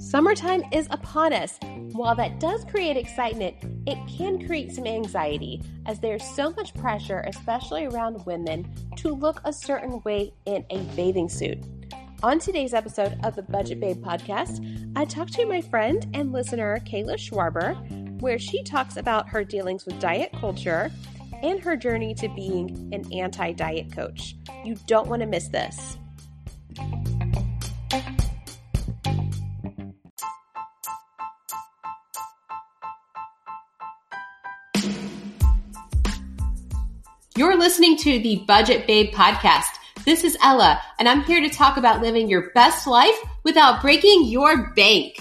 Summertime is upon us. While that does create excitement, it can create some anxiety as there's so much pressure, especially around women, to look a certain way in a bathing suit. On today's episode of the Budget Babe podcast, I talked to my friend and listener, Kayla Schwarber, where she talks about her dealings with diet culture and her journey to being an anti diet coach. You don't want to miss this. You're listening to the Budget Babe podcast. This is Ella, and I'm here to talk about living your best life without breaking your bank.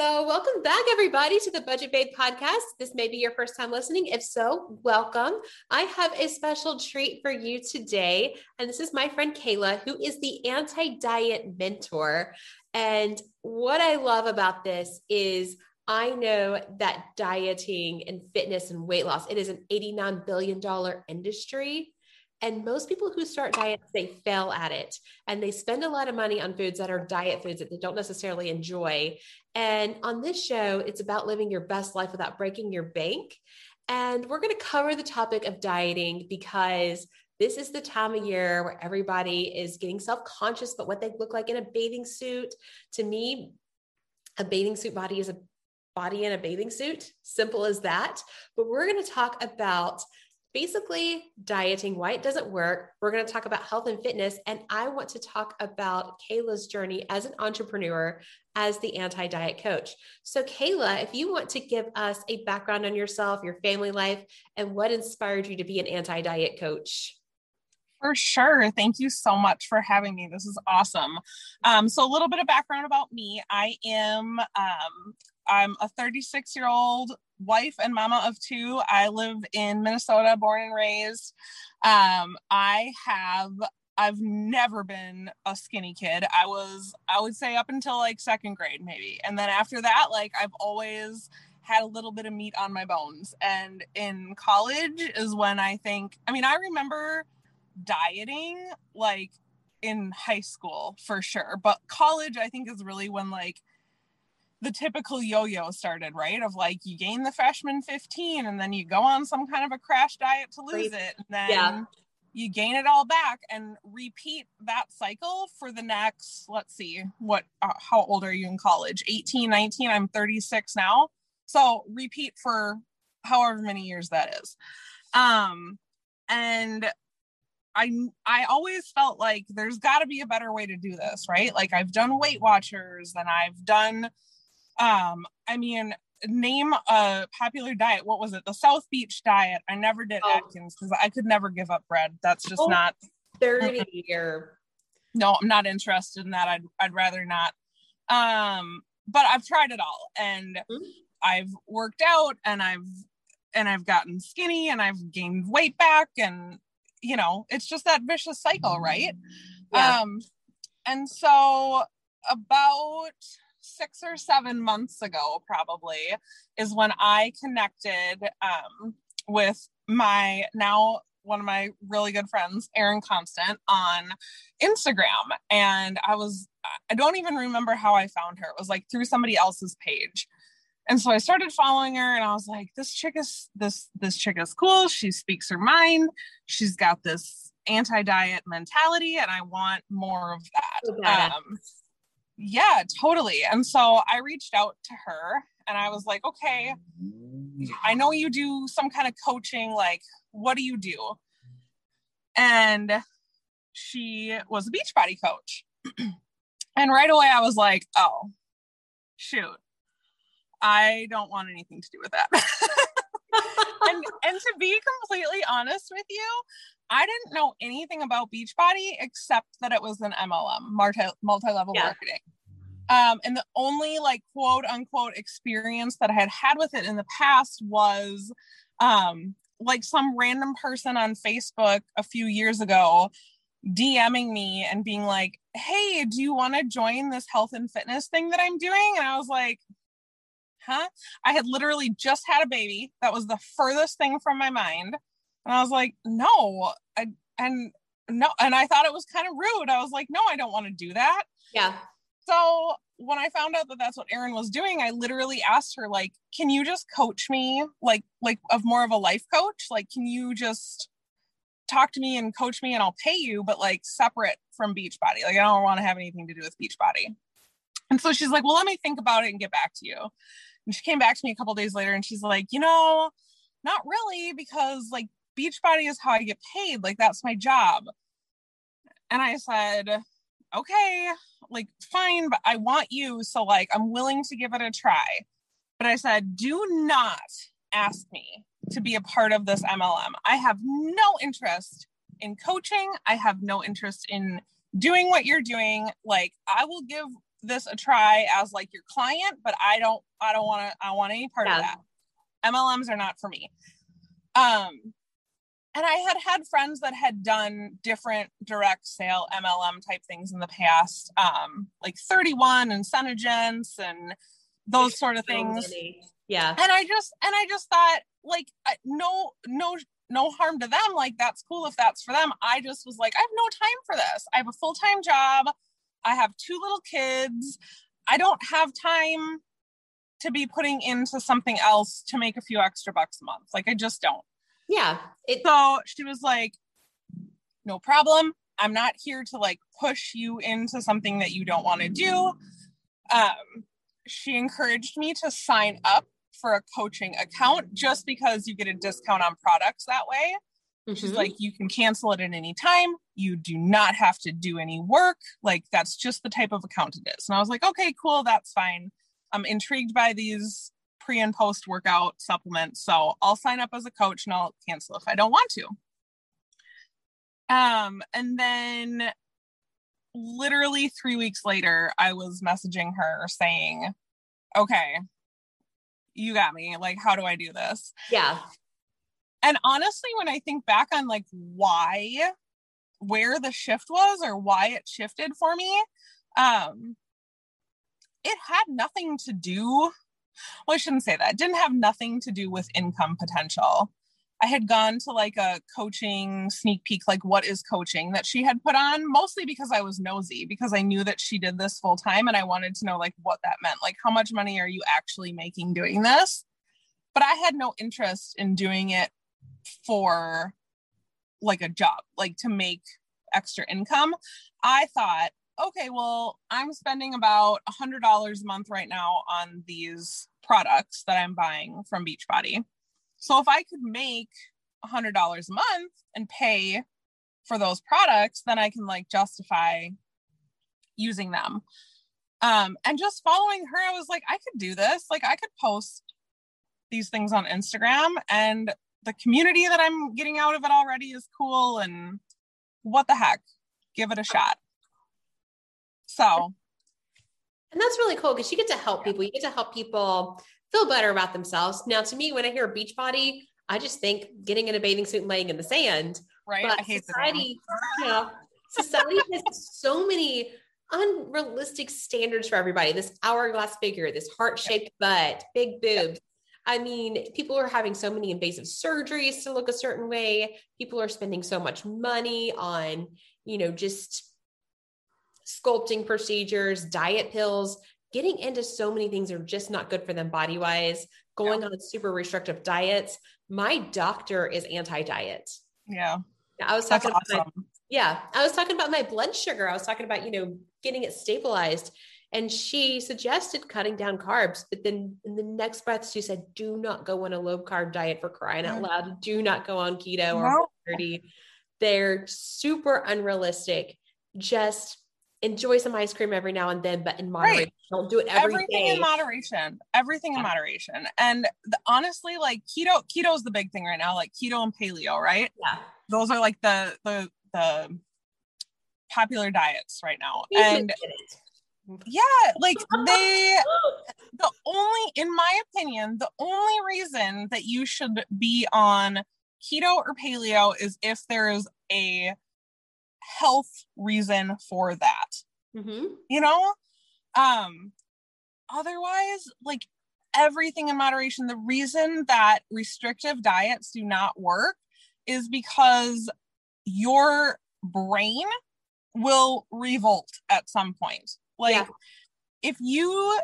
So, welcome back, everybody, to the Budget Babe podcast. This may be your first time listening. If so, welcome. I have a special treat for you today. And this is my friend Kayla, who is the anti diet mentor. And what I love about this is I know that dieting and fitness and weight loss, it is an $89 billion industry. And most people who start diets, they fail at it and they spend a lot of money on foods that are diet foods that they don't necessarily enjoy. And on this show, it's about living your best life without breaking your bank. And we're going to cover the topic of dieting because this is the time of year where everybody is getting self conscious about what they look like in a bathing suit. To me, a bathing suit body is a body in a bathing suit. Simple as that. But we're going to talk about basically dieting, why it doesn't work. We're going to talk about health and fitness. And I want to talk about Kayla's journey as an entrepreneur, as the anti diet coach. So, Kayla, if you want to give us a background on yourself, your family life, and what inspired you to be an anti diet coach. For sure. Thank you so much for having me. This is awesome. Um, so, a little bit of background about me. I am um, I'm a 36 year old wife and mama of two. I live in Minnesota, born and raised. Um, I have I've never been a skinny kid. I was I would say up until like second grade maybe. And then after that like I've always had a little bit of meat on my bones. And in college is when I think I mean I remember dieting like in high school for sure, but college I think is really when like the typical yo-yo started, right? Of like you gain the freshman 15 and then you go on some kind of a crash diet to lose it. And then yeah. you gain it all back and repeat that cycle for the next, let's see, what, uh, how old are you in college? 18, 19, I'm 36 now. So repeat for however many years that is. Um, and I I always felt like there's got to be a better way to do this, right? Like I've done Weight Watchers and I've done um, I mean, name a popular diet. What was it? The South Beach diet. I never did oh. Atkins because I could never give up bread. That's just oh, not 30 year. No, I'm not interested in that. I'd I'd rather not. Um, but I've tried it all and mm-hmm. I've worked out and I've and I've gotten skinny and I've gained weight back and you know, it's just that vicious cycle, right? Yeah. Um and so about six or seven months ago, probably, is when I connected um, with my now one of my really good friends, Erin Constant, on Instagram. And I was, I don't even remember how I found her. It was like through somebody else's page. And so I started following her and I was like, this chick is this this chick is cool. She speaks her mind. She's got this anti-diet mentality and I want more of that. Um, yeah, totally. And so I reached out to her and I was like, okay, I know you do some kind of coaching. Like, what do you do? And she was a Beachbody coach. and right away I was like, oh, shoot, I don't want anything to do with that. and, and to be completely honest with you, I didn't know anything about Beachbody except that it was an MLM, multi multi-level yeah. marketing. Um, and the only like quote unquote experience that I had had with it in the past was um, like some random person on Facebook a few years ago DMing me and being like, Hey, do you want to join this health and fitness thing that I'm doing? And I was like, Huh? I had literally just had a baby. That was the furthest thing from my mind. And I was like, no, I, and no, and I thought it was kind of rude. I was like, no, I don't want to do that. Yeah. So when I found out that that's what Erin was doing, I literally asked her, like, can you just coach me, like, like of more of a life coach? Like, can you just talk to me and coach me and I'll pay you, but like separate from Beachbody. Like, I don't want to have anything to do with Beachbody. And so she's like, well, let me think about it and get back to you. And she came back to me a couple days later and she's like, you know, not really, because like Beachbody is how I get paid. Like, that's my job. And I said, okay, like, fine, but I want you. So, like, I'm willing to give it a try. But I said, do not ask me to be a part of this MLM. I have no interest in coaching. I have no interest in doing what you're doing. Like, I will give this a try as like your client, but I don't, I don't want to, I want any part yeah. of that. MLMs are not for me. Um, and I had had friends that had done different direct sale MLM type things in the past, um, like 31 and Senegence and those sort of things. Yeah. And I just and I just thought like no no no harm to them. Like that's cool if that's for them. I just was like I have no time for this. I have a full-time job. I have two little kids. I don't have time to be putting into something else to make a few extra bucks a month. Like I just don't. Yeah. It- so she was like, no problem. I'm not here to like push you into something that you don't want to do. Um, she encouraged me to sign up for a coaching account just because you get a discount on products that way. Mm-hmm. She's like, you can cancel it at any time. You do not have to do any work. Like, that's just the type of account it is. And I was like, okay, cool, that's fine. I'm intrigued by these pre and post workout supplements. So I'll sign up as a coach and I'll cancel if I don't want to. Um, and then literally three weeks later, I was messaging her saying, okay, you got me. Like, how do I do this? Yeah. And honestly, when I think back on like why, where the shift was or why it shifted for me, um, it had nothing to do. Well, I shouldn't say that. It didn't have nothing to do with income potential. I had gone to like a coaching sneak peek, like what is coaching that she had put on, mostly because I was nosy, because I knew that she did this full time and I wanted to know like what that meant. Like, how much money are you actually making doing this? But I had no interest in doing it for like a job, like to make extra income. I thought, okay, well, I'm spending about a hundred dollars a month right now on these products that I'm buying from Beachbody so if I could make a hundred dollars a month and pay for those products, then I can like justify using them. Um, and just following her, I was like, I could do this. Like I could post these things on Instagram and the community that I'm getting out of it already is cool. And what the heck? Give it a shot. So and that's really cool because you get to help people. You get to help people feel better about themselves. Now, to me, when I hear beach body, I just think getting in a bathing suit and laying in the sand. Right. But society, you know, society has so many unrealistic standards for everybody. This hourglass figure, this heart-shaped butt, big boobs. I mean, people are having so many invasive surgeries to look a certain way. People are spending so much money on, you know, just sculpting procedures, diet pills getting into so many things are just not good for them body wise, going yeah. on super restrictive diets. My doctor is anti diet. Yeah. I was talking That's about awesome. my, yeah, I was talking about my blood sugar. I was talking about, you know, getting it stabilized. And she suggested cutting down carbs, but then in the next breath, she said, do not go on a low carb diet for crying out mm. loud. Do not go on keto or 30. They're super unrealistic. Just enjoy some ice cream every now and then, but in moderation. Right. Don't do it every Everything day. in moderation. Everything in moderation. And the, honestly, like keto, keto is the big thing right now, like keto and paleo, right? Yeah. Those are like the the the popular diets right now. and yeah, like they the only in my opinion, the only reason that you should be on keto or paleo is if there is a health reason for that. Mm-hmm. You know? Um, otherwise, like everything in moderation, the reason that restrictive diets do not work is because your brain will revolt at some point. Like yeah. if you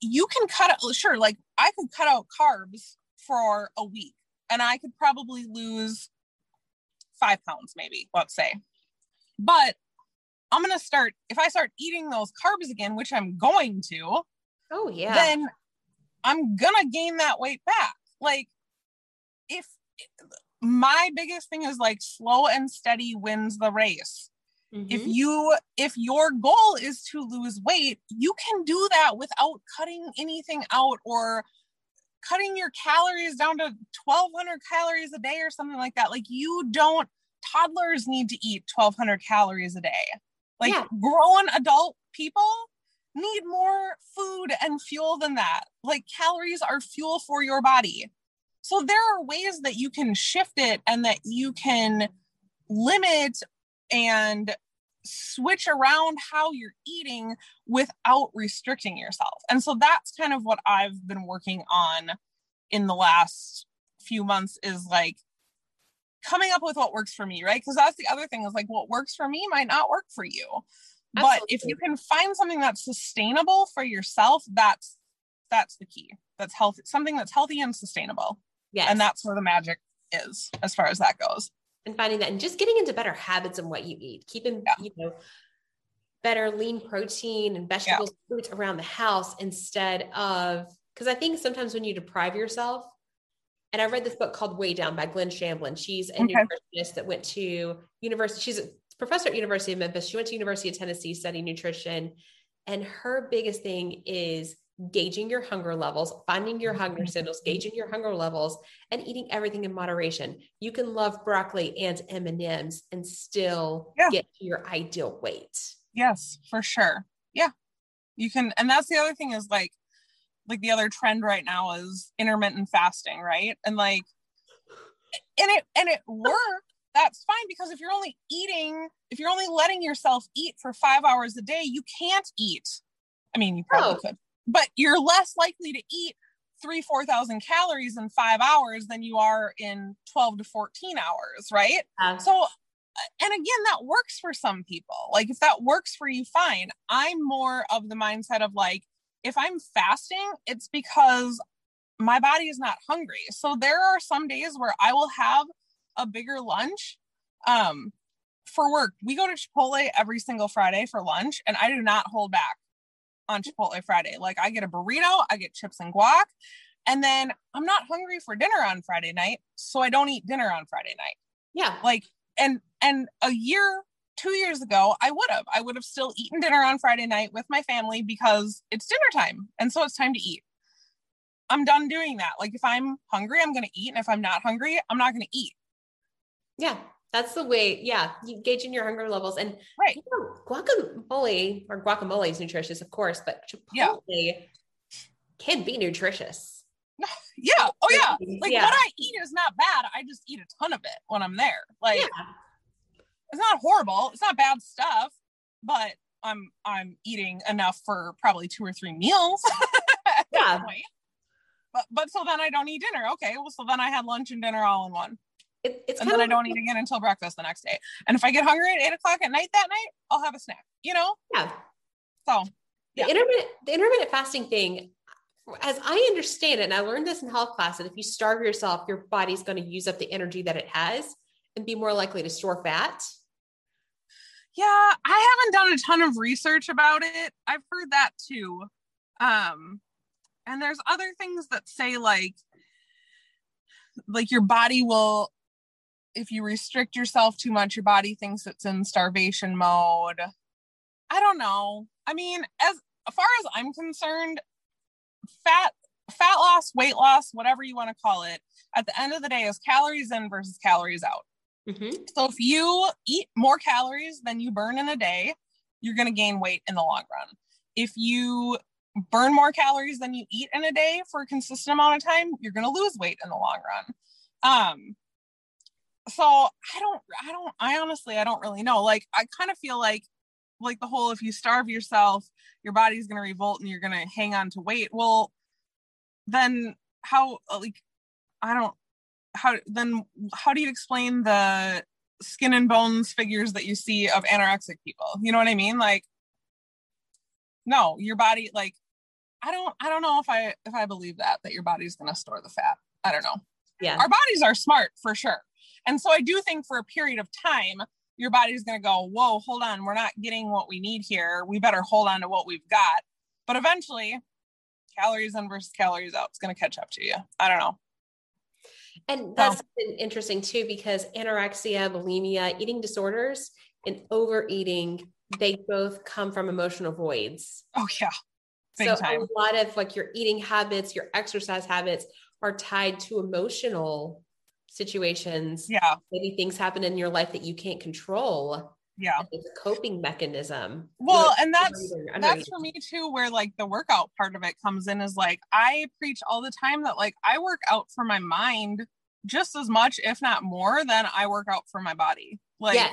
you can cut out sure like I could cut out carbs for a week and I could probably lose 5 pounds maybe, let's say. But I'm going to start if I start eating those carbs again, which I'm going to. Oh yeah. Then I'm going to gain that weight back. Like if my biggest thing is like slow and steady wins the race. Mm-hmm. If you if your goal is to lose weight, you can do that without cutting anything out or cutting your calories down to 1200 calories a day or something like that. Like you don't toddlers need to eat 1200 calories a day. Like yeah. grown adult people need more food and fuel than that. Like calories are fuel for your body. So there are ways that you can shift it and that you can limit and switch around how you're eating without restricting yourself. And so that's kind of what I've been working on in the last few months is like coming up with what works for me, right? Because that's the other thing is like what works for me might not work for you. Absolutely. But if you can find something that's sustainable for yourself, that's that's the key. That's healthy, something that's healthy and sustainable. Yeah. And that's where the magic is as far as that goes. And finding that and just getting into better habits in what you eat, keeping, yeah. you know, better lean protein and vegetables, yeah. fruits around the house instead of, because I think sometimes when you deprive yourself, and I read this book called Weigh Down by Gwen Shamblin. She's a okay. nutritionist that went to university. She's a professor at University of Memphis. She went to University of Tennessee studying nutrition. And her biggest thing is gauging your hunger levels, finding your hunger mm-hmm. signals, gauging your hunger levels, and eating everything in moderation. You can love broccoli and M and M's and still yeah. get to your ideal weight. Yes, for sure. Yeah, you can, and that's the other thing is like, like the other trend right now is intermittent fasting, right? And like, and it and it works. That's fine because if you're only eating, if you're only letting yourself eat for five hours a day, you can't eat. I mean, you probably oh. could but you're less likely to eat three, 4,000 calories in five hours than you are in 12 to 14 hours, right? Uh, so, and again, that works for some people. Like, if that works for you, fine. I'm more of the mindset of like, if I'm fasting, it's because my body is not hungry. So, there are some days where I will have a bigger lunch. Um, for work, we go to Chipotle every single Friday for lunch, and I do not hold back on Chipotle Friday. Like I get a burrito, I get chips and guac, and then I'm not hungry for dinner on Friday night, so I don't eat dinner on Friday night. Yeah. Like and and a year, 2 years ago, I would have. I would have still eaten dinner on Friday night with my family because it's dinner time and so it's time to eat. I'm done doing that. Like if I'm hungry, I'm going to eat and if I'm not hungry, I'm not going to eat. Yeah. That's the way, yeah, you gauging your hunger levels. And right. You know, guacamole or guacamole is nutritious, of course, but Chipotle yeah. can be nutritious. Yeah. Oh yeah. Like yeah. what I eat is not bad. I just eat a ton of it when I'm there. Like yeah. It's not horrible. It's not bad stuff, but I'm I'm eating enough for probably two or three meals. yeah. But but so then I don't eat dinner. Okay. Well, so then I had lunch and dinner all in one. It, it's and then I don't eat again until breakfast the next day. And if I get hungry at eight o'clock at night that night, I'll have a snack. You know? Yeah. So yeah. the intermittent the intermittent fasting thing, as I understand it, and I learned this in health class, that if you starve yourself, your body's going to use up the energy that it has and be more likely to store fat. Yeah, I haven't done a ton of research about it. I've heard that too. Um, and there's other things that say like like your body will if you restrict yourself too much, your body thinks it's in starvation mode. I don't know. I mean, as far as I'm concerned, fat fat loss, weight loss, whatever you want to call it, at the end of the day is calories in versus calories out. Mm-hmm. So if you eat more calories than you burn in a day, you're going to gain weight in the long run. If you burn more calories than you eat in a day for a consistent amount of time, you're going to lose weight in the long run. Um, so I don't, I don't, I honestly, I don't really know. Like, I kind of feel like, like the whole, if you starve yourself, your body's going to revolt and you're going to hang on to weight. Well, then how, like, I don't, how then how do you explain the skin and bones figures that you see of anorexic people? You know what i mean? Like no your body like i don't i don't know if i if i believe that that your body's going to store the fat. I don't know. Yeah. Our bodies are smart for sure. And so i do think for a period of time your body's going to go whoa hold on we're not getting what we need here. We better hold on to what we've got. But eventually calories in versus calories out is going to catch up to you. I don't know and that's interesting too, because anorexia, bulimia, eating disorders, and overeating, they both come from emotional voids. Oh, yeah. Big so time. a lot of like your eating habits, your exercise habits are tied to emotional situations. Yeah. Maybe things happen in your life that you can't control. Yeah. It's a coping mechanism. Well, and that's that's for me too, where like the workout part of it comes in is like I preach all the time that like I work out for my mind just as much, if not more, than I work out for my body. Like yeah.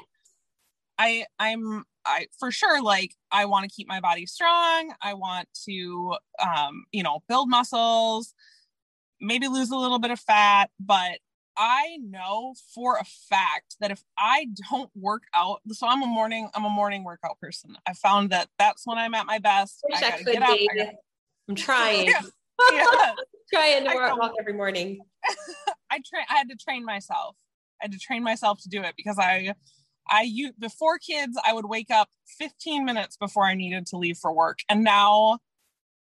I I'm I for sure like I want to keep my body strong. I want to um, you know, build muscles, maybe lose a little bit of fat, but I know for a fact that if I don't work out, so I'm a morning, I'm a morning workout person. I found that that's when I'm at my best. I, I could, up, I am trying. yeah. yeah. trying to work walk every morning. I. I had to train myself. I had to train myself to do it because I, I you before kids, I would wake up 15 minutes before I needed to leave for work, and now,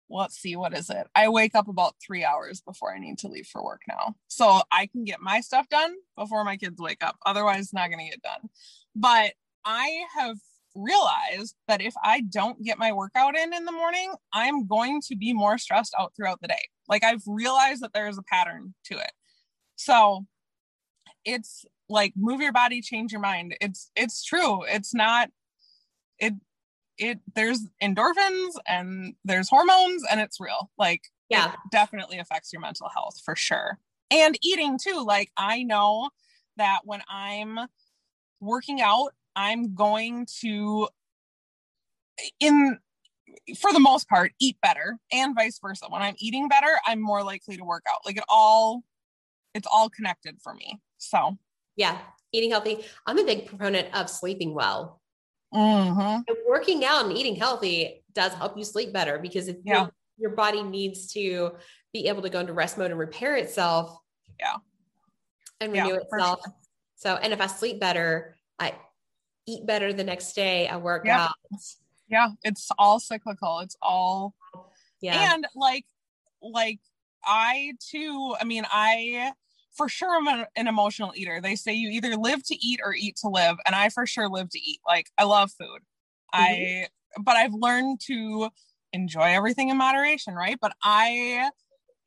let's see, what is it? I wake up about three hours before I need to leave for work now, so I can get my stuff done before my kids wake up. Otherwise, not going to get done. But I have realized that if I don't get my workout in in the morning, I'm going to be more stressed out throughout the day. Like I've realized that there's a pattern to it. So it's like move your body, change your mind. It's it's true. It's not it it there's endorphins and there's hormones and it's real. Like yeah, definitely affects your mental health for sure. And eating too. Like I know that when I'm working out, I'm going to in for the most part eat better and vice versa. When I'm eating better, I'm more likely to work out. Like it all it's all connected for me. So, yeah, eating healthy. I'm a big proponent of sleeping well. Mm-hmm. working out and eating healthy does help you sleep better because if yeah. your, your body needs to be able to go into rest mode and repair itself. Yeah. And renew yeah, itself. Sure. So, and if I sleep better, I eat better the next day, I work yeah. out. Yeah. It's all cyclical. It's all, yeah. And like, like I too, I mean, I for sure I'm an, an, emotional eater. They say you either live to eat or eat to live, and I for sure live to eat. Like I love food. Mm-hmm. I but I've learned to enjoy everything in moderation, right? But I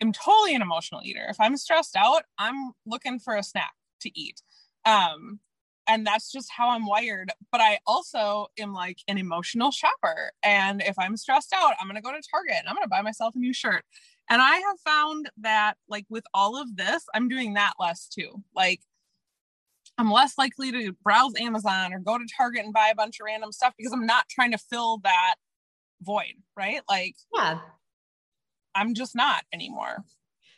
am totally an emotional eater. If I'm stressed out, I'm looking for a snack to eat. Um and that's just how I'm wired. But I also am like an emotional shopper. And if I'm stressed out, I'm going to go to Target and I'm going to buy myself a new shirt. And I have found that, like, with all of this, I'm doing that less too. Like, I'm less likely to browse Amazon or go to Target and buy a bunch of random stuff because I'm not trying to fill that void, right? Like, yeah, I'm just not anymore.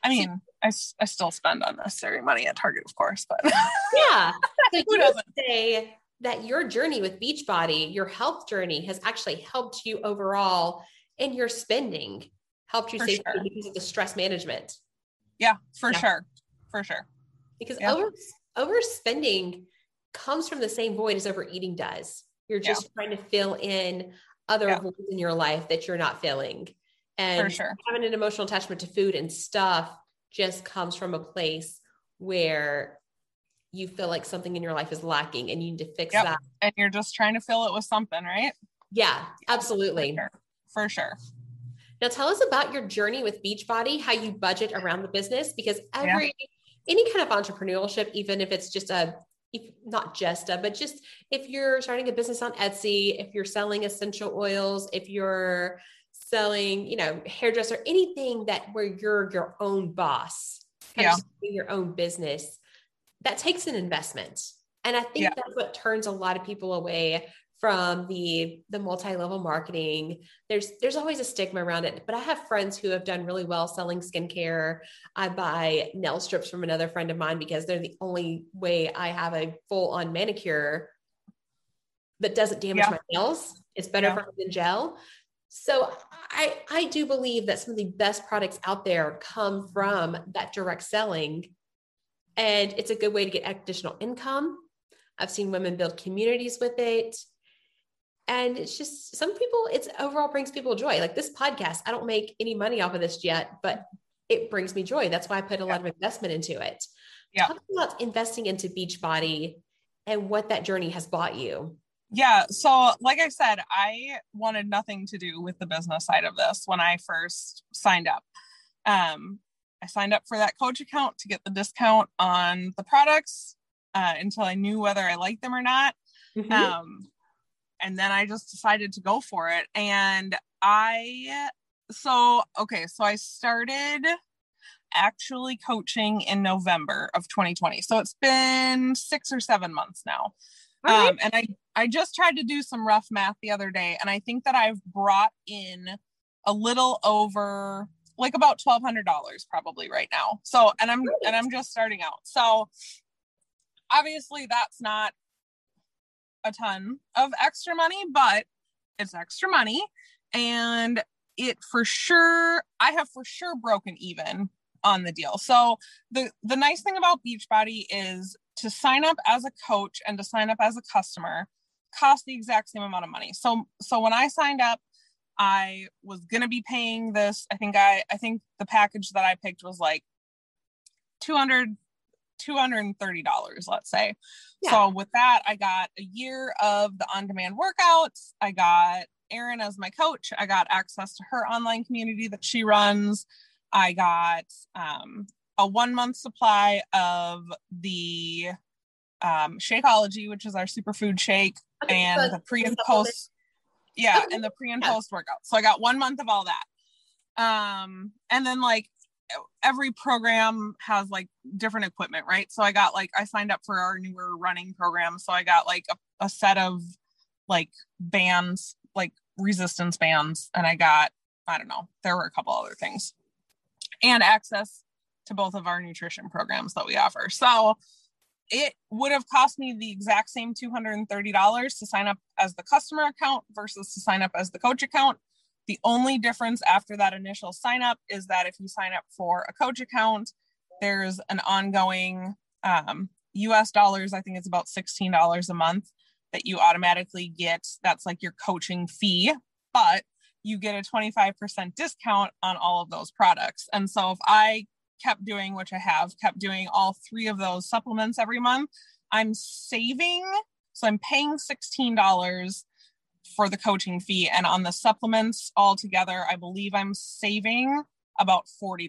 I mean, I, I still spend unnecessary money at Target, of course, but yeah. So Who doesn't say that your journey with Beachbody, your health journey, has actually helped you overall in your spending? Helped you for save sure. because of the stress management. Yeah, for yeah. sure. For sure. Because yeah. over overspending comes from the same void as overeating does. You're just yeah. trying to fill in other voids in your life that you're not filling. And sure. having an emotional attachment to food and stuff just comes from a place where you feel like something in your life is lacking and you need to fix yep. that. And you're just trying to fill it with something, right? Yeah, absolutely. For sure. For sure. Now tell us about your journey with Beachbody, how you budget around the business, because every yeah. any kind of entrepreneurship, even if it's just a if not just a, but just if you're starting a business on Etsy, if you're selling essential oils, if you're selling, you know, hairdresser, anything that where you're your own boss, yeah. your own business, that takes an investment. And I think yeah. that's what turns a lot of people away from the the multi-level marketing. There's there's always a stigma around it but i have friends who have done really well selling skincare. I buy nail strips from another friend of mine because they're the only way i have a full on manicure that doesn't damage yeah. my nails. It's better yeah. for than gel. So i i do believe that some of the best products out there come from that direct selling and it's a good way to get additional income. I've seen women build communities with it and it's just some people it's overall brings people joy. Like this podcast i don't make any money off of this yet but it brings me joy. That's why i put a lot of investment into it. Yeah. Talk about investing into beachbody and what that journey has bought you. Yeah so like i said i wanted nothing to do with the business side of this when i first signed up. Um i signed up for that coach account to get the discount on the products uh, until i knew whether i liked them or not. Mm-hmm. um and then I just decided to go for it. And I, so, okay, so I started actually coaching in November of 2020. So it's been six or seven months now. Right. Um, and I, I just tried to do some rough math the other day, and I think that I've brought in a little over like about twelve hundred dollars probably right now. So and I'm and I'm just starting out. So obviously that's not a ton of extra money, but it's extra money. And it for sure, I have for sure broken even on the deal. So the the nice thing about Beachbody is to sign up as a coach and to sign up as a customer cost the exact same amount of money. So so when I signed up, I was to be paying this. I think I I think the package that I picked was like 200 $230, let's say. Yeah. So with that, I got a year of the on-demand workouts. I got Erin as my coach. I got access to her online community that she runs. I got um, a one month supply of the um, Shakeology, which is our superfood shake, okay, and the pre and post. Yeah, and the pre and yeah. post workout. So I got one month of all that. Um, and then like every program has like different equipment, right? So I got like I signed up for our newer running program, so I got like a, a set of like bands, like resistance bands, and I got I don't know, there were a couple other things, and access to both of our nutrition programs that we offer. So it would have cost me the exact same $230 to sign up as the customer account versus to sign up as the coach account. The only difference after that initial sign up is that if you sign up for a coach account, there's an ongoing um, US dollars, I think it's about $16 a month that you automatically get. That's like your coaching fee, but you get a 25% discount on all of those products. And so if I kept doing, which I have, kept doing all three of those supplements every month, I'm saving. So I'm paying $16 for the coaching fee. And on the supplements altogether, I believe I'm saving about $40.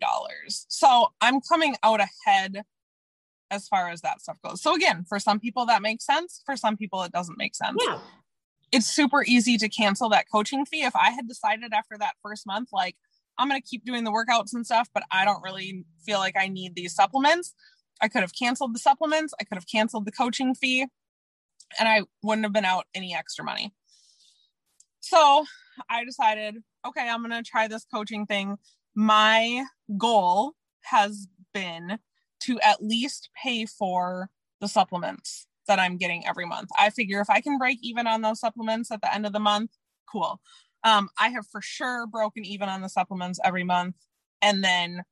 So I'm coming out ahead as far as that stuff goes. So again, for some people that makes sense, for some people it doesn't make sense. Yeah. It's super easy to cancel that coaching fee. If I had decided after that first month, like I'm going to keep doing the workouts and stuff, but I don't really feel like I need these supplements, I could have canceled the supplements. I could have canceled the coaching fee and I wouldn't have been out any extra money. So I decided, okay, I'm going to try this coaching thing. My goal has been to at least pay for the supplements that I'm getting every month. I figure if I can break even on those supplements at the end of the month, cool. Um, I have for sure broken even on the supplements every month and then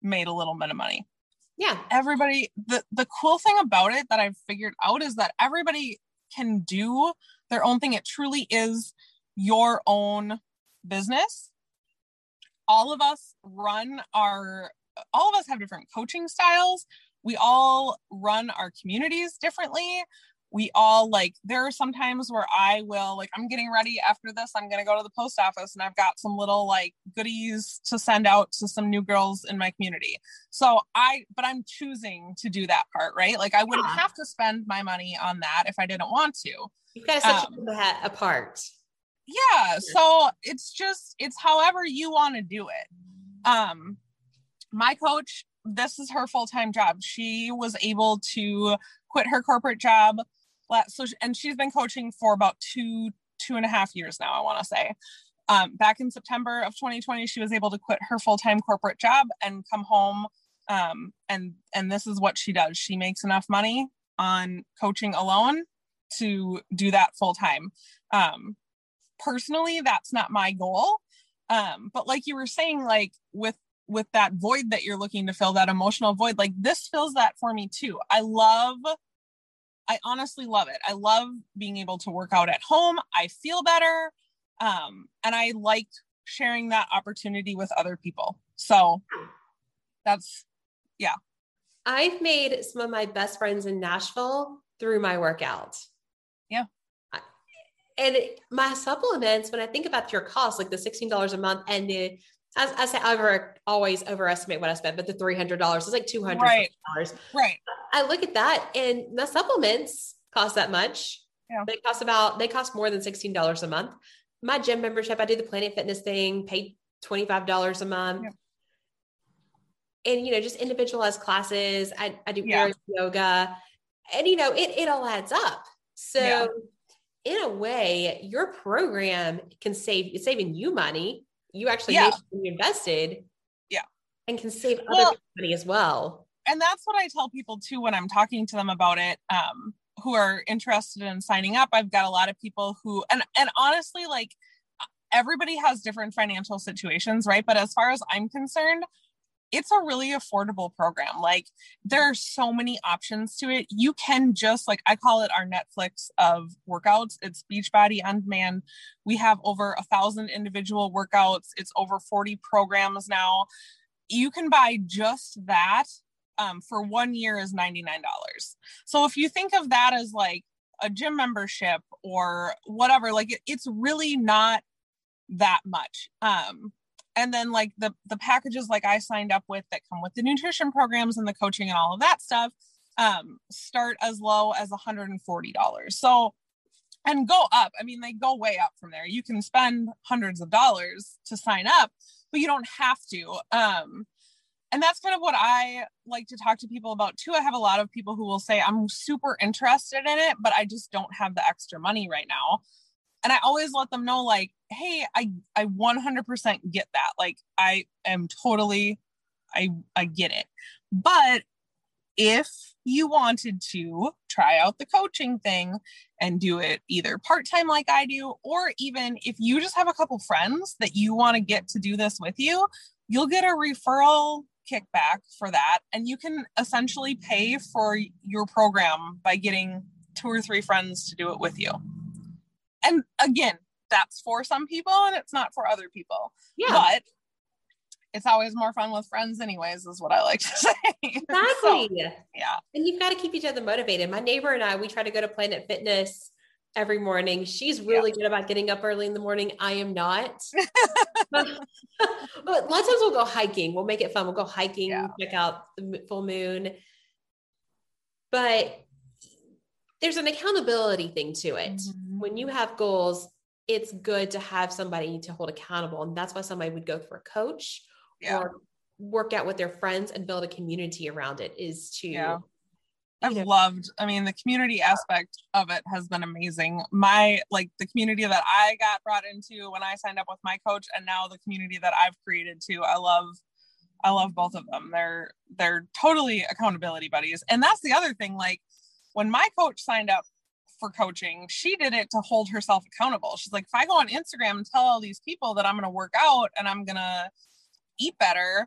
made a little bit of money. Yeah. Everybody, the, the cool thing about it that I've figured out is that everybody can do their own thing. It truly is your own business. All of us run our, all of us have different coaching styles. We all run our communities differently. We all like, there are some times where I will, like, I'm getting ready after this. I'm going to go to the post office and I've got some little like goodies to send out to some new girls in my community. So I, but I'm choosing to do that part, right? Like, I wouldn't yeah. have to spend my money on that if I didn't want to. You guys set um, apart yeah so it's just it's however you want to do it. Um my coach this is her full-time job. She was able to quit her corporate job so and she's been coaching for about two two and a half years now i want to say. Um, back in september of 2020 she was able to quit her full-time corporate job and come home um, and and this is what she does. She makes enough money on coaching alone to do that full time um, personally that's not my goal um, but like you were saying like with with that void that you're looking to fill that emotional void like this fills that for me too i love I honestly love it. I love being able to work out at home. I feel better. Um, and I like sharing that opportunity with other people. So that's, yeah. I've made some of my best friends in Nashville through my workout. Yeah. And my supplements, when I think about your cost, like the $16 a month and the as I say, I over, always overestimate what I spend, but the three hundred dollars is like two hundred dollars. Right. right. I look at that, and the supplements cost that much. Yeah. They cost about they cost more than sixteen dollars a month. My gym membership, I do the Planet Fitness thing, paid twenty five dollars a month. Yeah. And you know, just individualized classes. I, I do yeah. yoga, and you know, it it all adds up. So. Yeah. In a way, your program can save it's saving you money. You actually yeah. invested. Yeah. And can save other well, money as well. And that's what i tell people too when i'm talking to them about it um who are interested in signing up. I've got a lot of people who and and honestly like everybody has different financial situations right? But as far as i'm concerned it's a really affordable program. Like there are so many options to it. You can just like I call it our Netflix of workouts. It's Beachbody on demand. We have over a thousand individual workouts. It's over 40 programs now. You can buy just that um, for one year is $99. So if you think of that as like a gym membership or whatever, like it, it's really not that much. Um, and then like the the packages like i signed up with that come with the nutrition programs and the coaching and all of that stuff um, start as low as $140 so and go up. I mean they go way up from there. You can spend hundreds of dollars to sign up but you don't have to um, and that's kind of what i like to talk to people about too. I have a lot of people who will say i'm super interested in it but i just don't have the extra money right now. And i always let them know like hey i i 100% get that. Like i am totally i i get it. But if you wanted to try out the coaching thing and do it either part-time like i do or even if you just have a couple friends that you want to get to do this with you you'll get a referral kickback for that. And you can essentially pay for your program by getting two or three friends to do it with you. And again that's for some people and it's not for other people. Yeah. But it's always more fun with friends anyways is what i like to say. Exactly. so, yeah. And you've got to keep each other motivated. My neighbor and i we try to go to planet fitness every morning. She's really yeah. good about getting up early in the morning. I am not. But, but, a lot of times we'll go hiking. We'll make it fun. We'll go hiking yeah. check out the full moon. But there's an accountability thing to it. Mm-hmm. when you have goals it's good to have somebody to hold accountable. And that's why somebody would go for a coach yeah. or work out with their friends and build a community around it is to yeah. I've know. loved, I mean, the community aspect of it has been amazing. My, like, the community that I got brought into when I signed up with my coach, and now the community that I've created too. I love, I love both of them. They're, they're totally accountability buddies. And that's the other thing. Like, when my coach signed up for coaching, she did it to hold herself accountable. She's like, if I go on Instagram and tell all these people that I'm going to work out and I'm going to eat better,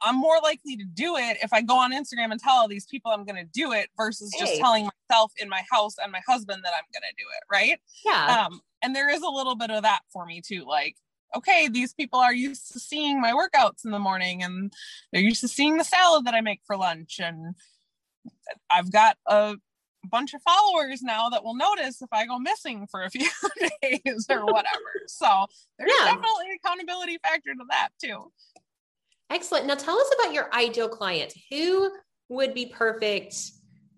I'm more likely to do it if I go on Instagram and tell all these people I'm going to do it versus just telling myself in my house and my husband that I'm going to do it. Right. Yeah. Um, and there is a little bit of that for me too. Like, okay, these people are used to seeing my workouts in the morning and they're used to seeing the salad that I make for lunch. And I've got a bunch of followers now that will notice if I go missing for a few days or whatever. So there's yeah. definitely accountability factor to that too. Excellent. Now tell us about your ideal client. Who would be perfect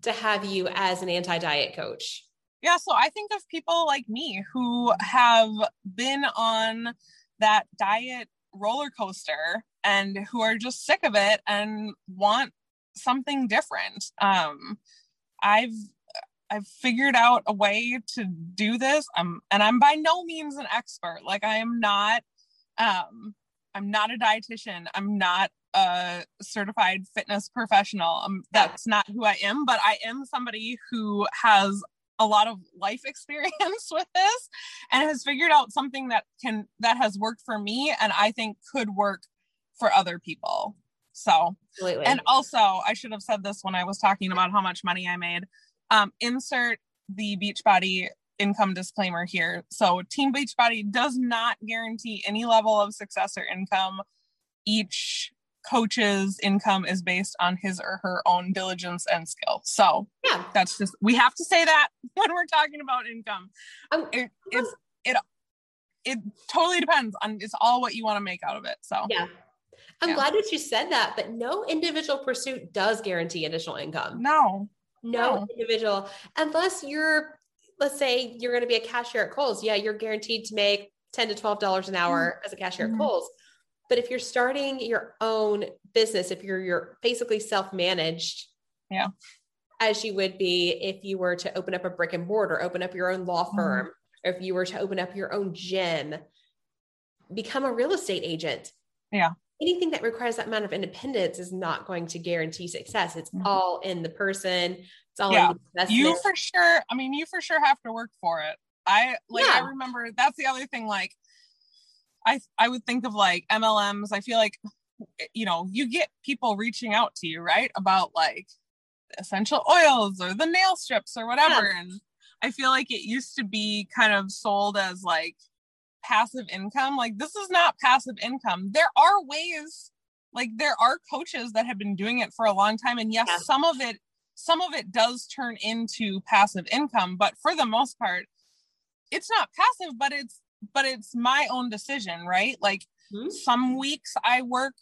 to have you as an anti-diet coach? Yeah, so I think of people like me who have been on that diet roller coaster and who are just sick of it and want something different. Um, I've I've figured out a way to do this. I'm and I'm by no means an expert. Like I am not um I'm not a dietitian. I'm not a certified fitness professional. Um, that's not who I am, but I am somebody who has a lot of life experience with this and has figured out something that can that has worked for me and I think could work for other people. So, Absolutely. and also I should have said this when I was talking about how much money I made. Um, insert the Beachbody income disclaimer here. So, Team Beachbody does not guarantee any level of success or income. Each coach's income is based on his or her own diligence and skill. So, yeah, that's just we have to say that when we're talking about income. Um, it, it's it it totally depends on it's all what you want to make out of it. So, yeah. I'm yeah. glad that you said that, but no individual pursuit does guarantee additional income. No, no, no. individual, unless you're, let's say you're going to be a cashier at Kohl's. Yeah, you're guaranteed to make 10 to $12 an hour mm-hmm. as a cashier mm-hmm. at Kohl's. But if you're starting your own business, if you're you're basically self-managed, yeah, as you would be if you were to open up a brick and mortar, open up your own law mm-hmm. firm, mm-hmm. or if you were to open up your own gym, become a real estate agent. Yeah anything that requires that amount of independence is not going to guarantee success. It's mm-hmm. all in the person. It's all yeah. you for sure. I mean, you for sure have to work for it. I like. Yeah. I remember that's the other thing. Like, I I would think of like MLMs. I feel like you know you get people reaching out to you right about like essential oils or the nail strips or whatever, yeah. and I feel like it used to be kind of sold as like passive income. Like this is not passive income. There are ways, like there are coaches that have been doing it for a long time. And yes, yeah. some of it, some of it does turn into passive income, but for the most part, it's not passive, but it's but it's my own decision, right? Like mm-hmm. some weeks I work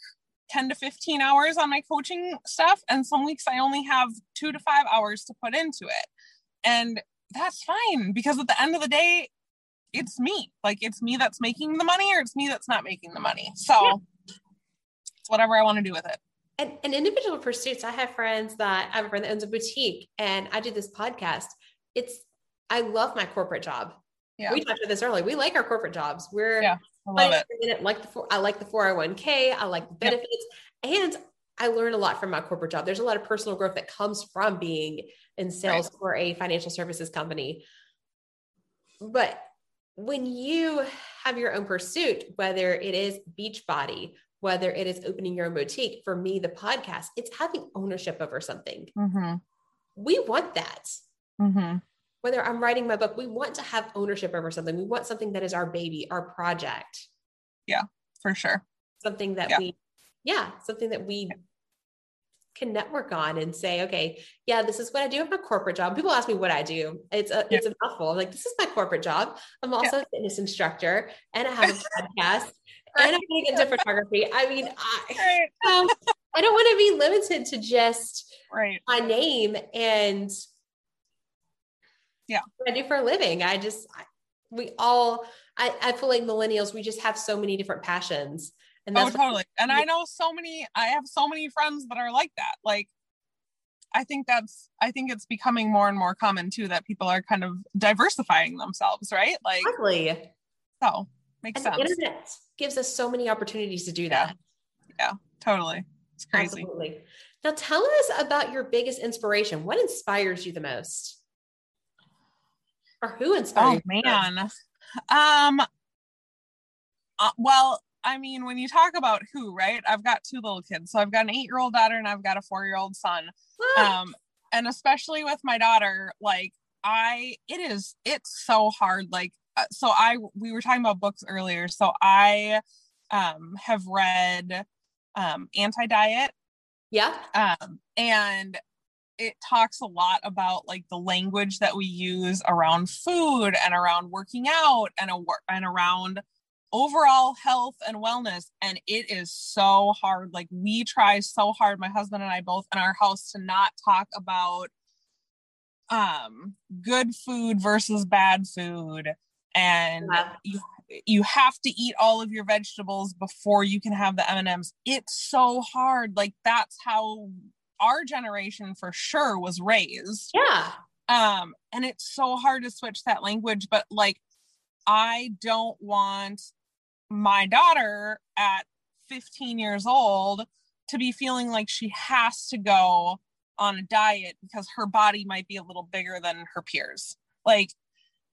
10 to 15 hours on my coaching stuff, and some weeks I only have two to five hours to put into it. And that's fine because at the end of the day, it's me. Like it's me that's making the money or it's me that's not making the money. So yeah. it's whatever I want to do with it. And, and individual pursuits, I have friends that I have a friend that owns a boutique and I do this podcast. It's I love my corporate job. Yeah. We talked about this earlier. We like our corporate jobs. We're yeah, I love it. Like the four, I like the 401k. I like the benefits. Yep. And I learn a lot from my corporate job. There's a lot of personal growth that comes from being in sales right. for a financial services company. But when you have your own pursuit, whether it is Beachbody, whether it is opening your own boutique, for me, the podcast, it's having ownership over something. Mm-hmm. We want that. Mm-hmm. Whether I'm writing my book, we want to have ownership over something. We want something that is our baby, our project. Yeah, for sure. Something that yeah. we, yeah, something that we can network on and say, okay, yeah, this is what I do with my corporate job. People ask me what I do. It's a yeah. it's a mouthful. I'm like, this is my corporate job. I'm also yeah. a fitness instructor and I have a podcast and I'm getting into photography. I mean, I, um, I don't want to be limited to just right. my name and yeah, what I do for a living. I just, I, we all, I, I feel like millennials, we just have so many different passions and oh, totally. And I know so many, I have so many friends that are like that. Like, I think that's, I think it's becoming more and more common too that people are kind of diversifying themselves, right? Like, exactly. So makes and sense. The internet gives us so many opportunities to do that. Yeah, yeah totally. It's crazy. Absolutely. Now, tell us about your biggest inspiration. What inspires you the most? Or who inspires oh, man. Um, uh, well, I mean, when you talk about who, right? I've got two little kids. So I've got an eight year old daughter and I've got a four year old son. Um, and especially with my daughter, like, I, it is, it's so hard. Like, uh, so I, we were talking about books earlier. So I um, have read um, Anti Diet. Yeah. Um, and it talks a lot about like the language that we use around food and around working out and a, and around overall health and wellness and it is so hard. Like we try so hard my husband and i both in our house to not talk about um good food versus bad food. And yeah. you you have to eat all of your vegetables before you can have the M&Ms it's so hard. Like that's how our generation for sure was raised. Yeah. Um, and it's so hard to switch that language, but like I don't want my daughter at 15 years old to be feeling like she has to go on a diet because her body might be a little bigger than her peers. Like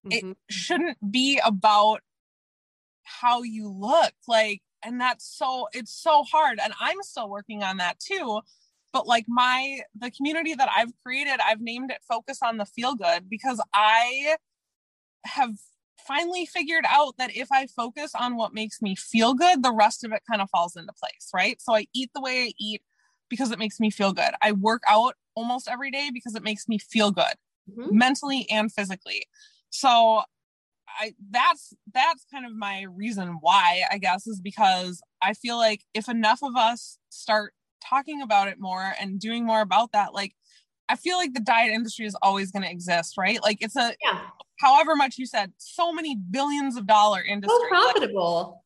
mm-hmm. it shouldn't be about how you look. Like, and that's so it's so hard. And I'm still working on that too. But like my the community that I've created, I've named it Focus on the Feel Good because I have finally figured out that if I focus on what makes me feel good, the rest of it kind of falls into place, right? So I eat the way I eat because it makes me feel good. I work out almost every day because it makes me feel good mm-hmm. mentally and physically. So I that's that's kind of my reason why, I guess, is because I feel like if enough of us start talking about it more and doing more about that, like I feel like the diet industry is always going to exist, right? Like it's a yeah however much you said, so many billions of dollar industry. So profitable.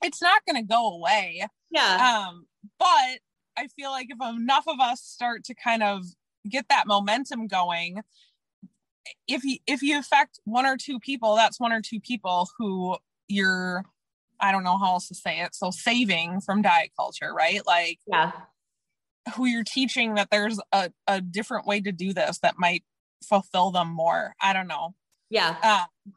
Like, it's not going to go away. Yeah. Um, but I feel like if enough of us start to kind of get that momentum going, if you if you affect one or two people, that's one or two people who you're I don't know how else to say it. So saving from diet culture, right? Like yeah. Who you're teaching that there's a, a different way to do this that might fulfill them more. I don't know. Yeah. Uh,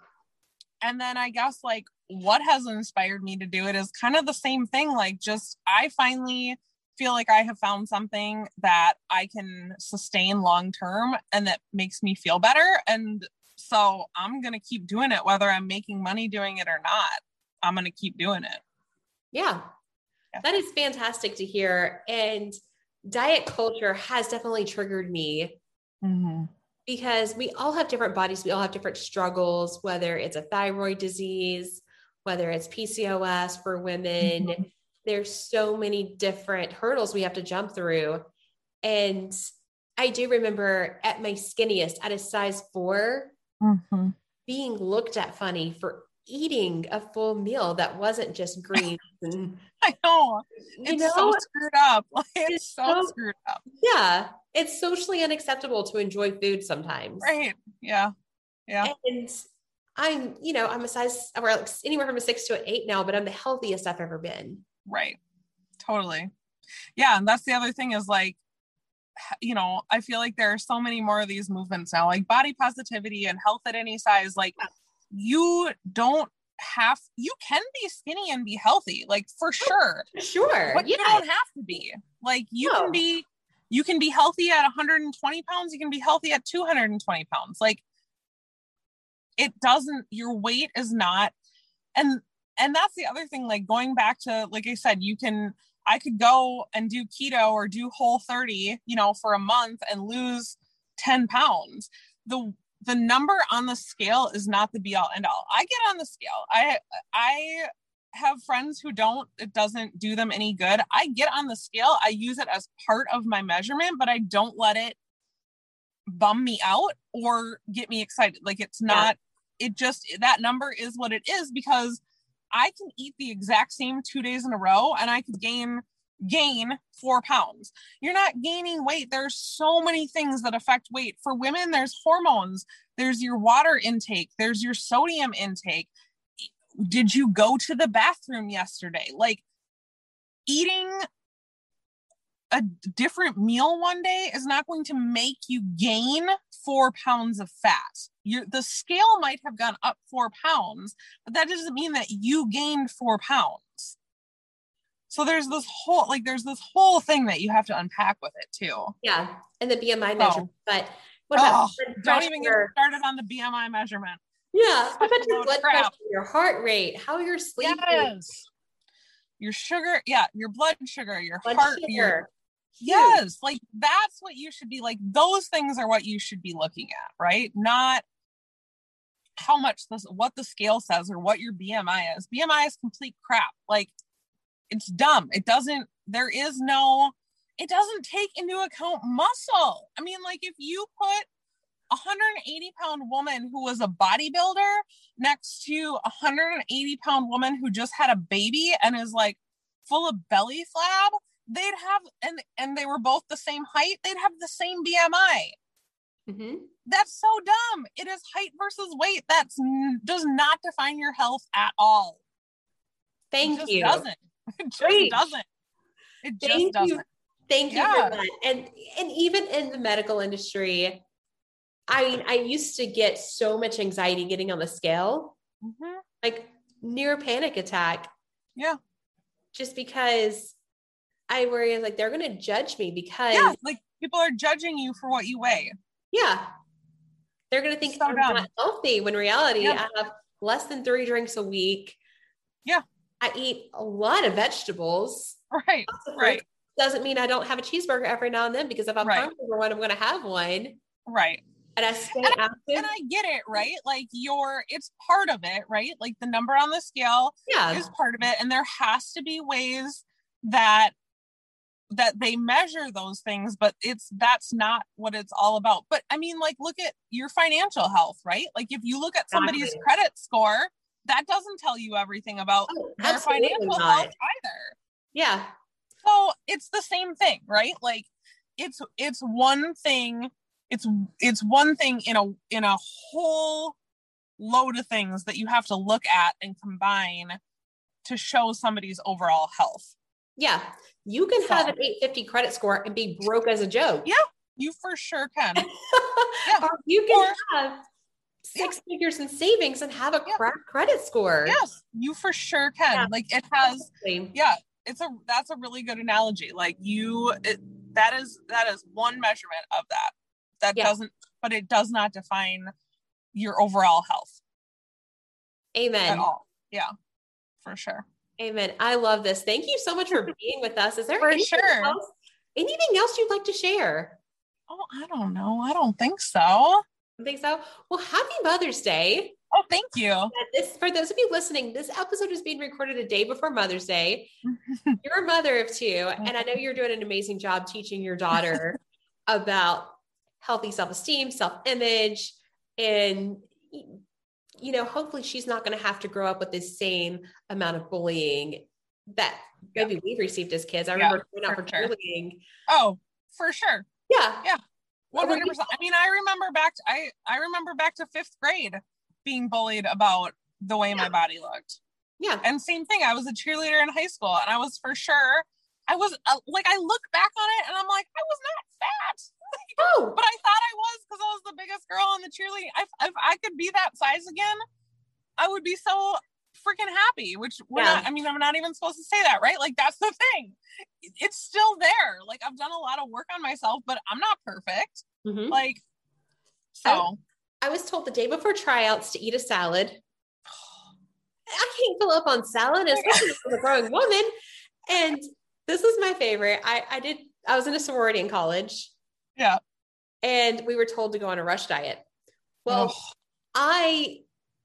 and then I guess like what has inspired me to do it is kind of the same thing. Like, just I finally feel like I have found something that I can sustain long term and that makes me feel better. And so I'm going to keep doing it, whether I'm making money doing it or not. I'm going to keep doing it. Yeah. yeah. That is fantastic to hear. And diet culture has definitely triggered me. Mm-hmm because we all have different bodies, we all have different struggles, whether it's a thyroid disease, whether it's PCOS for women. Mm-hmm. There's so many different hurdles we have to jump through. And I do remember at my skinniest, at a size 4 mm-hmm. being looked at funny for eating a full meal that wasn't just greens and I know it's know? so screwed up. Like, it's, it's so, so screwed up. Yeah. It's socially unacceptable to enjoy food sometimes. Right. Yeah. Yeah. And I'm, you know, I'm a size or like anywhere from a six to an eight now, but I'm the healthiest I've ever been. Right. Totally. Yeah. And that's the other thing is like, you know, I feel like there are so many more of these movements now, like body positivity and health at any size. Like, you don't have you can be skinny and be healthy like for oh, sure sure but yeah. you don't have to be like you no. can be you can be healthy at 120 pounds you can be healthy at 220 pounds like it doesn't your weight is not and and that's the other thing like going back to like i said you can i could go and do keto or do whole 30 you know for a month and lose 10 pounds the the number on the scale is not the be all end all. I get on the scale. I I have friends who don't it doesn't do them any good. I get on the scale. I use it as part of my measurement, but I don't let it bum me out or get me excited. Like it's not yeah. it just that number is what it is because I can eat the exact same 2 days in a row and I could gain gain four pounds. You're not gaining weight. There's so many things that affect weight. For women, there's hormones, there's your water intake, there's your sodium intake. Did you go to the bathroom yesterday? Like eating a different meal one day is not going to make you gain four pounds of fat. Your the scale might have gone up four pounds, but that doesn't mean that you gained four pounds. So there's this whole like there's this whole thing that you have to unpack with it too. Yeah, and the BMI measurement. But what about oh, don't even get started on the BMI measurement. Yeah, what about your blood crap. pressure, your heart rate, how you're sleeping? Yes. Your sugar, yeah, your blood sugar, your blood heart, sugar. your yes, like that's what you should be like. Those things are what you should be looking at, right? Not how much this what the scale says or what your BMI is. BMI is complete crap. Like it's dumb. It doesn't, there is no, it doesn't take into account muscle. I mean, like if you put a 180 pound woman who was a bodybuilder next to a 180 pound woman who just had a baby and is like full of belly flab, they'd have and and they were both the same height, they'd have the same BMI. Mm-hmm. That's so dumb. It is height versus weight. That's does not define your health at all. Thank it you. Doesn't. It just Great. doesn't. It just Thank doesn't. You. Thank you yeah. for that. And and even in the medical industry, I mean, I used to get so much anxiety getting on the scale, mm-hmm. like near panic attack. Yeah. Just because I worry like they're gonna judge me because yeah, like people are judging you for what you weigh. Yeah. They're gonna think so I'm dumb. not healthy when reality yeah. I have less than three drinks a week. Yeah. I eat a lot of vegetables. Right. Right. Doesn't mean I don't have a cheeseburger every now and then because if I'm right. hungry for one, I'm gonna have one. Right. And I stay and active. I, and I get it, right? Like your it's part of it, right? Like the number on the scale yeah. is part of it. And there has to be ways that that they measure those things but it's that's not what it's all about but i mean like look at your financial health right like if you look at somebody's credit score that doesn't tell you everything about oh, their financial not. health either yeah so it's the same thing right like it's it's one thing it's it's one thing in a in a whole load of things that you have to look at and combine to show somebody's overall health yeah. You can have an 850 credit score and be broke as a joke. Yeah, you for sure can. yeah. You can or, have six yeah. figures in savings and have a yeah. crap credit score. Yes, you for sure can. Yeah. Like it has, yeah, it's a, that's a really good analogy. Like you, it, that is, that is one measurement of that. That doesn't, but it does not define your overall health. Amen. Yeah, for sure. Amen. I love this. Thank you so much for being with us. Is there for anything sure. else, anything else you'd like to share? Oh, I don't know. I don't think so. I think so. Well, happy Mother's Day. Oh, thank you. This for those of you listening, this episode is being recorded a day before Mother's Day. you're a mother of two, and I know you're doing an amazing job teaching your daughter about healthy self-esteem, self-image, and you know, hopefully she's not going to have to grow up with the same amount of bullying that maybe yeah. we've received as kids. I yeah, remember going out for, sure. cheerleading. Oh, for sure. Yeah. Yeah. 100%. I mean, I remember back, to, I, I remember back to fifth grade being bullied about the way yeah. my body looked. Yeah. And same thing. I was a cheerleader in high school and I was for sure, I was uh, like, I look back on it and I'm like, I was not fat. oh. But I thought I was because I was the biggest girl on the cheerleading. If, if I could be that size again, I would be so freaking happy. Which we're yeah. not. I mean, I'm not even supposed to say that, right? Like that's the thing. It's still there. Like I've done a lot of work on myself, but I'm not perfect. Mm-hmm. Like so. I, I was told the day before tryouts to eat a salad. I can't fill up on salad, especially as a growing woman. And this is my favorite. I, I did I was in a sorority in college. Yeah. And we were told to go on a rush diet. Well, oh. I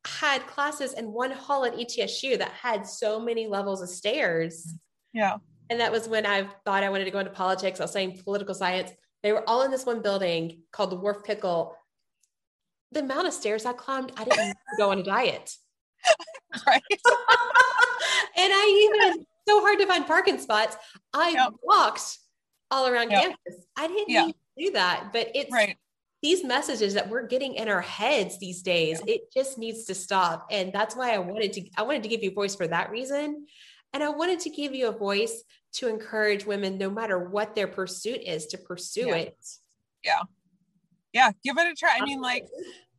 had classes in one hall at ETSU that had so many levels of stairs. Yeah. And that was when I thought I wanted to go into politics. I was saying political science. They were all in this one building called the Warf-Pickel. The amount of stairs I climbed, I didn't go on a diet. Right. and I even so hard to find parking spots. I yep. walked all around yep. campus. I didn't to do that, but it's right. These messages that we're getting in our heads these days. Yeah. It just needs to stop, and that's why I wanted to. I wanted to give you a voice for that reason, and I wanted to give you a voice to encourage women, no matter what their pursuit is, to pursue yeah. it. Yeah, yeah, give it a try. I mean, like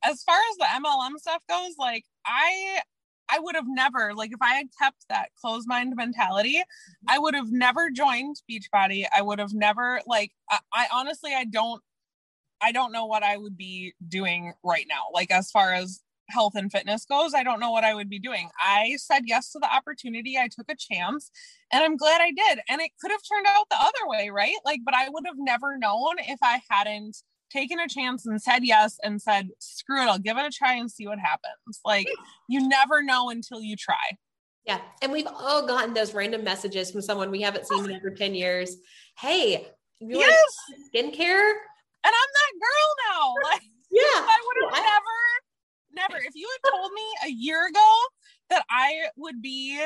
as far as the MLM stuff goes, like I I would have never, like, if I had kept that closed mind mentality, I would have never joined Beachbody. I would have never, like, I, I, honestly, I don't, I don't know what I would be doing right now. Like, as far as health and fitness goes, I don't know what I would be doing. I said yes to the opportunity. I took a chance and I'm glad I did. And it could have turned out the other way, right? Like, but I would have never known if I hadn't taken a chance and said yes and said, screw it, I'll give it a try and see what happens. Like you never know until you try. Yeah. And we've all gotten those random messages from someone we haven't seen in over 10 years. Hey, you yes. skincare? And I'm that girl now. Like, yeah. I would have never, never, if you had told me a year ago that I would be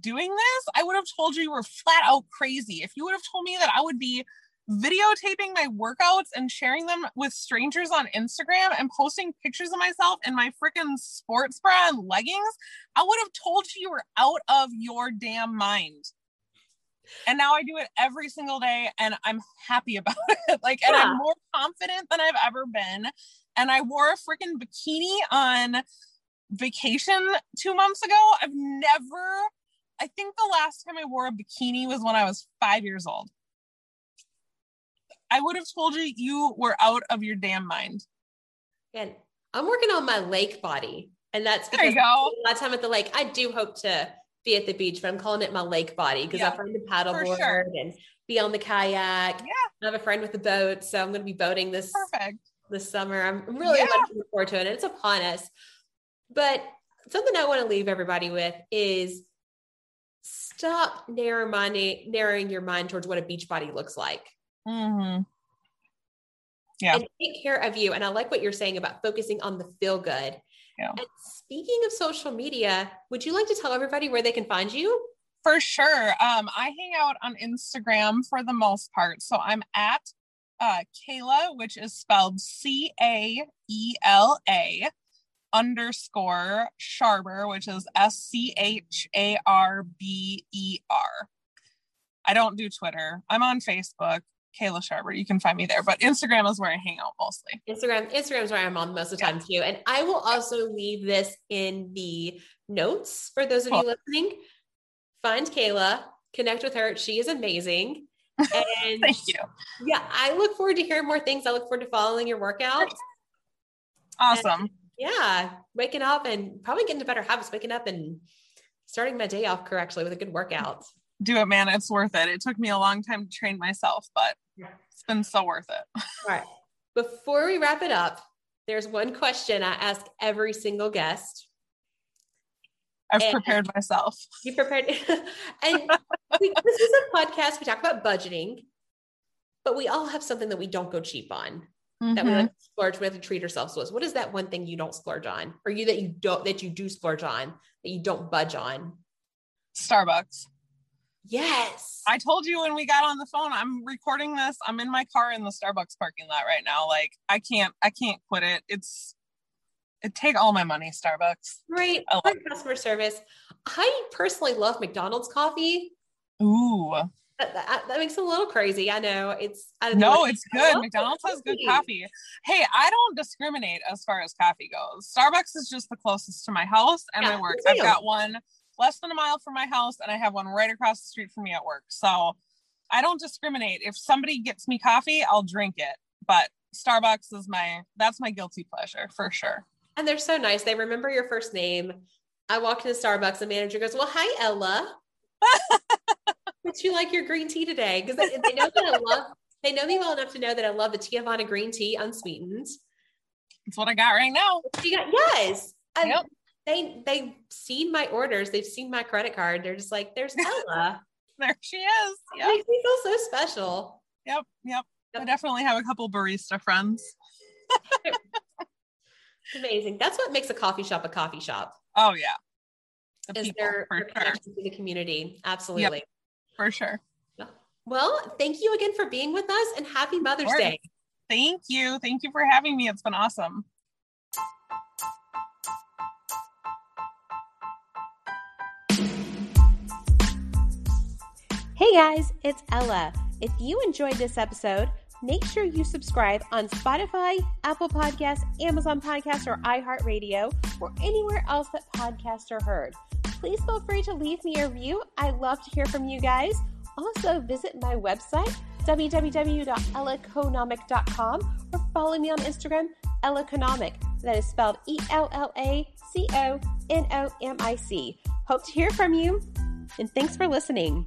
doing this, I would have told you you were flat out crazy. If you would have told me that I would be videotaping my workouts and sharing them with strangers on Instagram and posting pictures of myself in my freaking sports bra and leggings, I would have told you you were out of your damn mind. And now I do it every single day and I'm happy about it. Like, yeah. and I'm more confident than I've ever been. And I wore a freaking bikini on vacation two months ago. I've never, I think the last time I wore a bikini was when I was five years old. I would have told you you were out of your damn mind. And I'm working on my lake body. And that's because there you go. a lot of time at the lake. I do hope to be at the beach, but I'm calling it my lake body because yeah, I've learned to paddleboard sure. and be on the kayak. Yeah. I have a friend with a boat. So I'm going to be boating this perfect this summer. I'm really yeah. looking forward to it. And it's upon us. But something I want to leave everybody with is stop narrow minding, narrowing your mind towards what a beach body looks like. Mm-hmm. Yeah. And take care of you. And I like what you're saying about focusing on the feel good. And speaking of social media, would you like to tell everybody where they can find you? For sure. Um, I hang out on Instagram for the most part. So I'm at uh, Caela, which is spelled C A E L A underscore Scharber, which is S C H A R B E R. I don't do Twitter. I'm on Facebook. Caela Scharber. You can find me there, but Instagram is where I hang out mostly. Instagram, Instagram is where I'm on most of the time too. And I will also leave this in the notes for those of cool. you listening. Find Caela, connect with her. She is amazing. And thank you. Yeah, I look forward to hearing more things. I look forward to following your workouts. Awesome. And yeah, waking up and probably getting to better habits, waking up and starting my day off correctly with a good workout. Do it, man. It's worth it. It took me a long time to train myself, but it's been so worth it. All right. Before we wrap it up, there's one question I ask every single guest. I've and prepared myself. You prepared. and we, this is a podcast. We talk about budgeting, but we all have something that we don't go cheap on. Mm-hmm. That we like mm-hmm. to splurge with and treat ourselves with. What is that one thing you don't splurge on, or you that you don't that you do splurge on that you don't budge on? Starbucks. Yes. I told you when we got on the phone, I'm recording this. I'm in my car in the Starbucks parking lot right now. Like I can't, I can't quit it. It's it take all my money, Starbucks. Right. Great customer service. I personally love McDonald's coffee. Ooh. That, that, that, makes it a little crazy. I know it's. I no, know, it's good. McDonald's has good coffee. Hey, I don't discriminate as far as coffee goes. Starbucks is just the closest to my house and yeah, my work. I've got one less than a mile from my house and I have one right across the street from me at work. So I don't discriminate. If somebody gets me coffee, I'll drink it. But Starbucks is my that's my guilty pleasure for sure. And they're so nice. They remember your first name. I walk into Starbucks, the manager goes, Well, hi, Ella. Would you like your green tea today? Because they, they, know that I love, they know me well enough to know that I love the Teavana green tea unsweetened. That's what I got right now. You got, yes. Yep. They, they've seen my orders. They've seen my credit card. They're just like, there's Ella. there she is. It makes me feel so special. Yep. Yep. yep. I definitely have a couple barista friends. Amazing. That's what makes a coffee shop a coffee shop. Oh yeah. The is their, their connection sure. to the community. Absolutely. Yep, for sure. Well, thank you again for being with us and happy Mother's Day. Thank you. Thank you for having me. It's been awesome. Hey guys, it's Ella. If you enjoyed this episode, make sure you subscribe on Spotify, Apple Podcasts, Amazon Podcasts, or iHeartRadio, or anywhere else that podcasts are heard. Please feel free to leave me a review. I love to hear from you guys. Also, visit my website, www.ellaconomic.com, or follow me on Instagram, Ellaconomic. That is spelled E L L A C O N O M I C. Hope to hear from you, and thanks for listening.